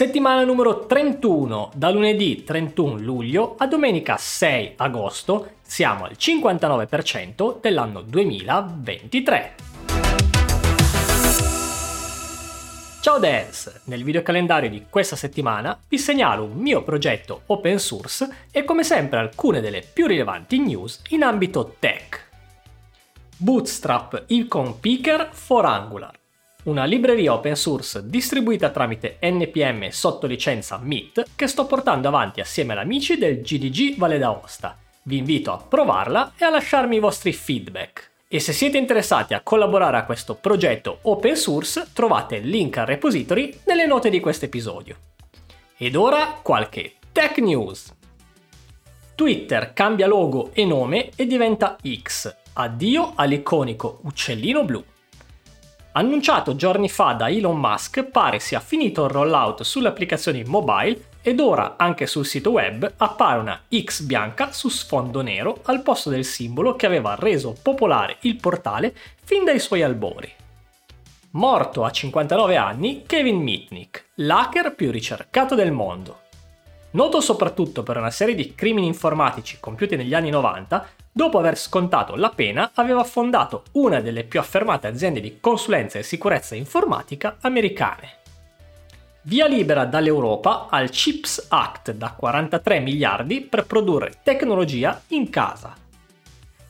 Settimana numero 31, da lunedì 31 luglio a domenica 6 agosto, siamo al 59% dell'anno 2023. Ciao devs! Nel videocalendario di questa settimana vi segnalo un mio progetto open source e come sempre alcune delle più rilevanti news in ambito tech. Bootstrap Icon Picker for Angular una libreria open source distribuita tramite NPM sotto licenza MIT che sto portando avanti assieme ad amici del GDG Valle d'Aosta. Vi invito a provarla e a lasciarmi i vostri feedback. E se siete interessati a collaborare a questo progetto open source, trovate il link al repository nelle note di questo episodio. Ed ora qualche tech news. Twitter cambia logo e nome e diventa X. Addio all'iconico uccellino blu. Annunciato giorni fa da Elon Musk, pare sia finito il rollout sulle applicazioni mobile ed ora anche sul sito web appare una X bianca su sfondo nero al posto del simbolo che aveva reso popolare il portale fin dai suoi albori. Morto a 59 anni Kevin Mitnick, l'hacker più ricercato del mondo. Noto soprattutto per una serie di crimini informatici compiuti negli anni 90, dopo aver scontato la pena aveva fondato una delle più affermate aziende di consulenza e sicurezza informatica americane. Via libera dall'Europa al CHIPS Act da 43 miliardi per produrre tecnologia in casa.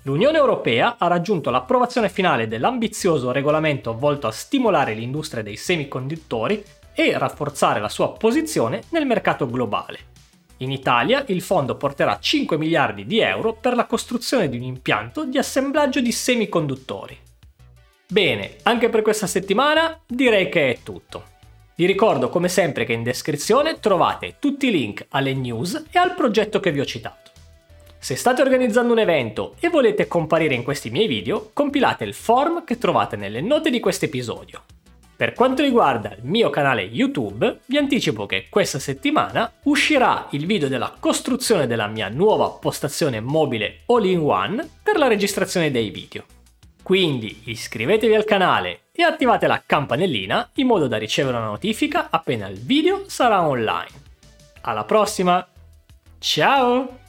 L'Unione Europea ha raggiunto l'approvazione finale dell'ambizioso regolamento volto a stimolare l'industria dei semiconduttori e rafforzare la sua posizione nel mercato globale. In Italia il fondo porterà 5 miliardi di euro per la costruzione di un impianto di assemblaggio di semiconduttori. Bene, anche per questa settimana direi che è tutto. Vi ricordo come sempre che in descrizione trovate tutti i link alle news e al progetto che vi ho citato. Se state organizzando un evento e volete comparire in questi miei video, compilate il form che trovate nelle note di questo episodio. Per quanto riguarda il mio canale YouTube, vi anticipo che questa settimana uscirà il video della costruzione della mia nuova postazione mobile all-in-one per la registrazione dei video. Quindi iscrivetevi al canale e attivate la campanellina in modo da ricevere una notifica appena il video sarà online. Alla prossima! Ciao!